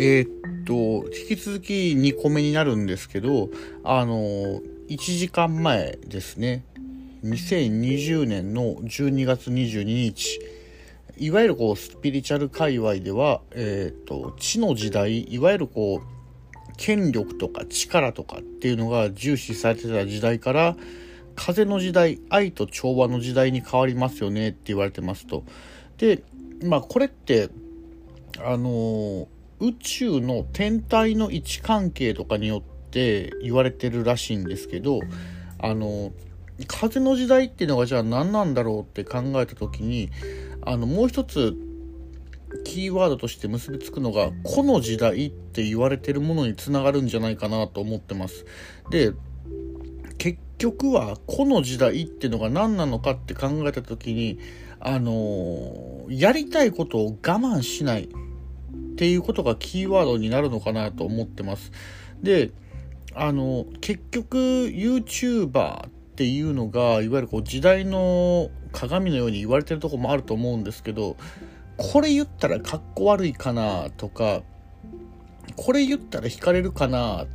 えー、っと、引き続き2個目になるんですけど、あの、1時間前ですね。2020年の12月22日。いわゆるこう、スピリチュアル界隈では、えー、っと、地の時代、いわゆるこう、権力とか力とかっていうのが重視されてた時代から、風の時代、愛と調和の時代に変わりますよねって言われてますと。で、まあこれって、あの宇宙の天体の位置関係とかによって言われてるらしいんですけどあの風の時代っていうのがじゃあ何なんだろうって考えた時にあのもう一つキーワードとして結びつくのが「個の時代」って言われてるものにつながるんじゃないかなと思ってます。で結局は個の時代っていうのが何なのかって考えた時にあのやりたいことを我慢しないっていうことがキーワードになるのかなと思ってます。で、あの、結局 YouTuber っていうのが、いわゆるこう時代の鏡のように言われてるとこもあると思うんですけど、これ言ったらかっこ悪いかなとか、これ言ったら惹かれるかな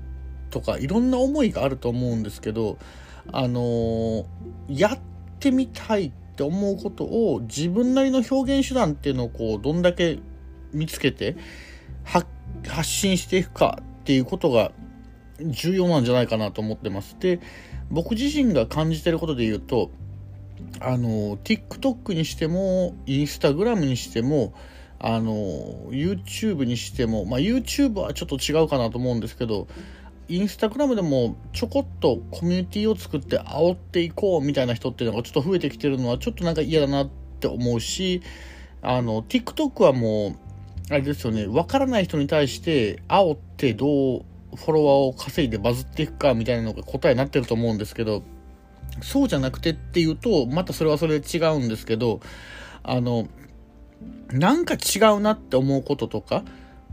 とか、いろんな思いがあると思うんですけど、あのやってみたいって思うことを自分なりの表現手段っていうのをこう、どんだけ見つけて発信していくかっていうことが重要なんじゃないかなと思ってます。で、僕自身が感じてることで言うと、あの、TikTok にしても、Instagram にしても、あの、YouTube にしても、まあ YouTube はちょっと違うかなと思うんですけど、インスタグラムでもちょこっとコミュニティを作って煽っていこうみたいな人っていうのがちょっと増えてきてるのはちょっとなんか嫌だなって思うし、あの、TikTok はもうあれですよね、わからない人に対して、煽ってどうフォロワーを稼いでバズっていくかみたいなのが答えになってると思うんですけど、そうじゃなくてっていうと、またそれはそれで違うんですけど、あの、なんか違うなって思うこととか、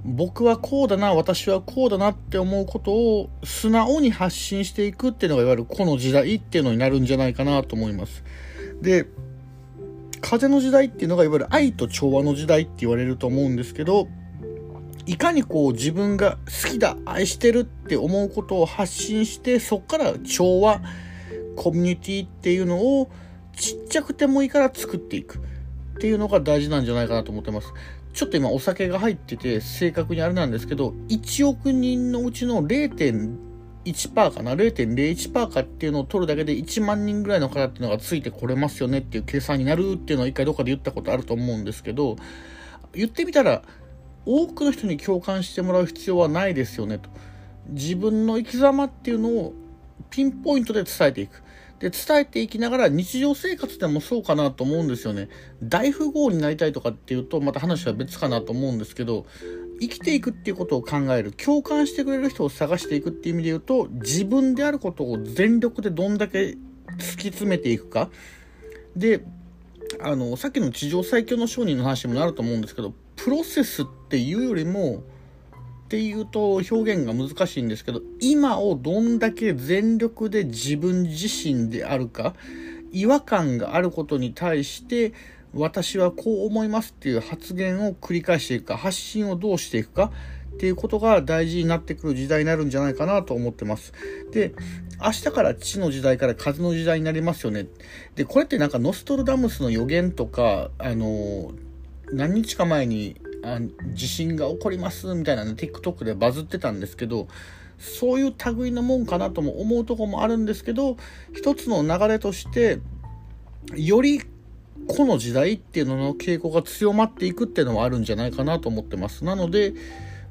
僕はこうだな、私はこうだなって思うことを素直に発信していくっていうのがいわゆるこの時代っていうのになるんじゃないかなと思います。で、風の時代っていうのがいわゆる愛と調和の時代って言われると思うんですけど、いかにこう自分が好きだ、愛してるって思うことを発信して、そっから調和、コミュニティっていうのをちっちゃくてもいいから作っていくっていうのが大事なんじゃないかなと思ってます。ちょっと今お酒が入ってて正確にあれなんですけど、1億人のうちの0.5 1%かな ?0.01% かっていうのを取るだけで1万人ぐらいの方っていうのがついてこれますよねっていう計算になるっていうのを一回どっかで言ったことあると思うんですけど、言ってみたら、多くの人に共感してもらう必要はないですよねと。自分の生き様っていうのをピンポイントで伝えていく。で、伝えていきながら日常生活でもそうかなと思うんですよね。大富豪になりたいとかっていうと、また話は別かなと思うんですけど、生きていくっていうことを考える共感してくれる人を探していくっていう意味で言うと自分であることを全力でどんだけ突き詰めていくか。であのさっきの地上最強の商人の話にもなると思うんですけどプロセスっていうよりもっていうと表現が難しいんですけど今をどんだけ全力で自分自身であるか違和感があることに対して私はこう思いますっていう発言を繰り返していくか、発信をどうしていくかっていうことが大事になってくる時代になるんじゃないかなと思ってます。で、明日から地の時代から風の時代になりますよね。で、これってなんかノストルダムスの予言とか、あの、何日か前にあ地震が起こりますみたいなの TikTok でバズってたんですけど、そういう類のもんかなとも思うとこもあるんですけど、一つの流れとして、よりこの時代っていうのの傾向が強まっていくっていうのはあるんじゃないかなと思ってます。なので、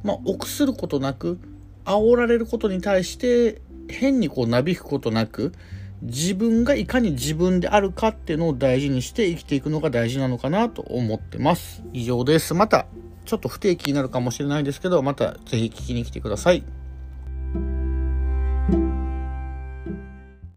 まあ、臆することなく、煽られることに対して、変にこうなびくことなく、自分がいかに自分であるかっていうのを大事にして生きていくのが大事なのかなと思ってます。以上です。また、ちょっと不定期になるかもしれないですけど、またぜひ聞きに来てください。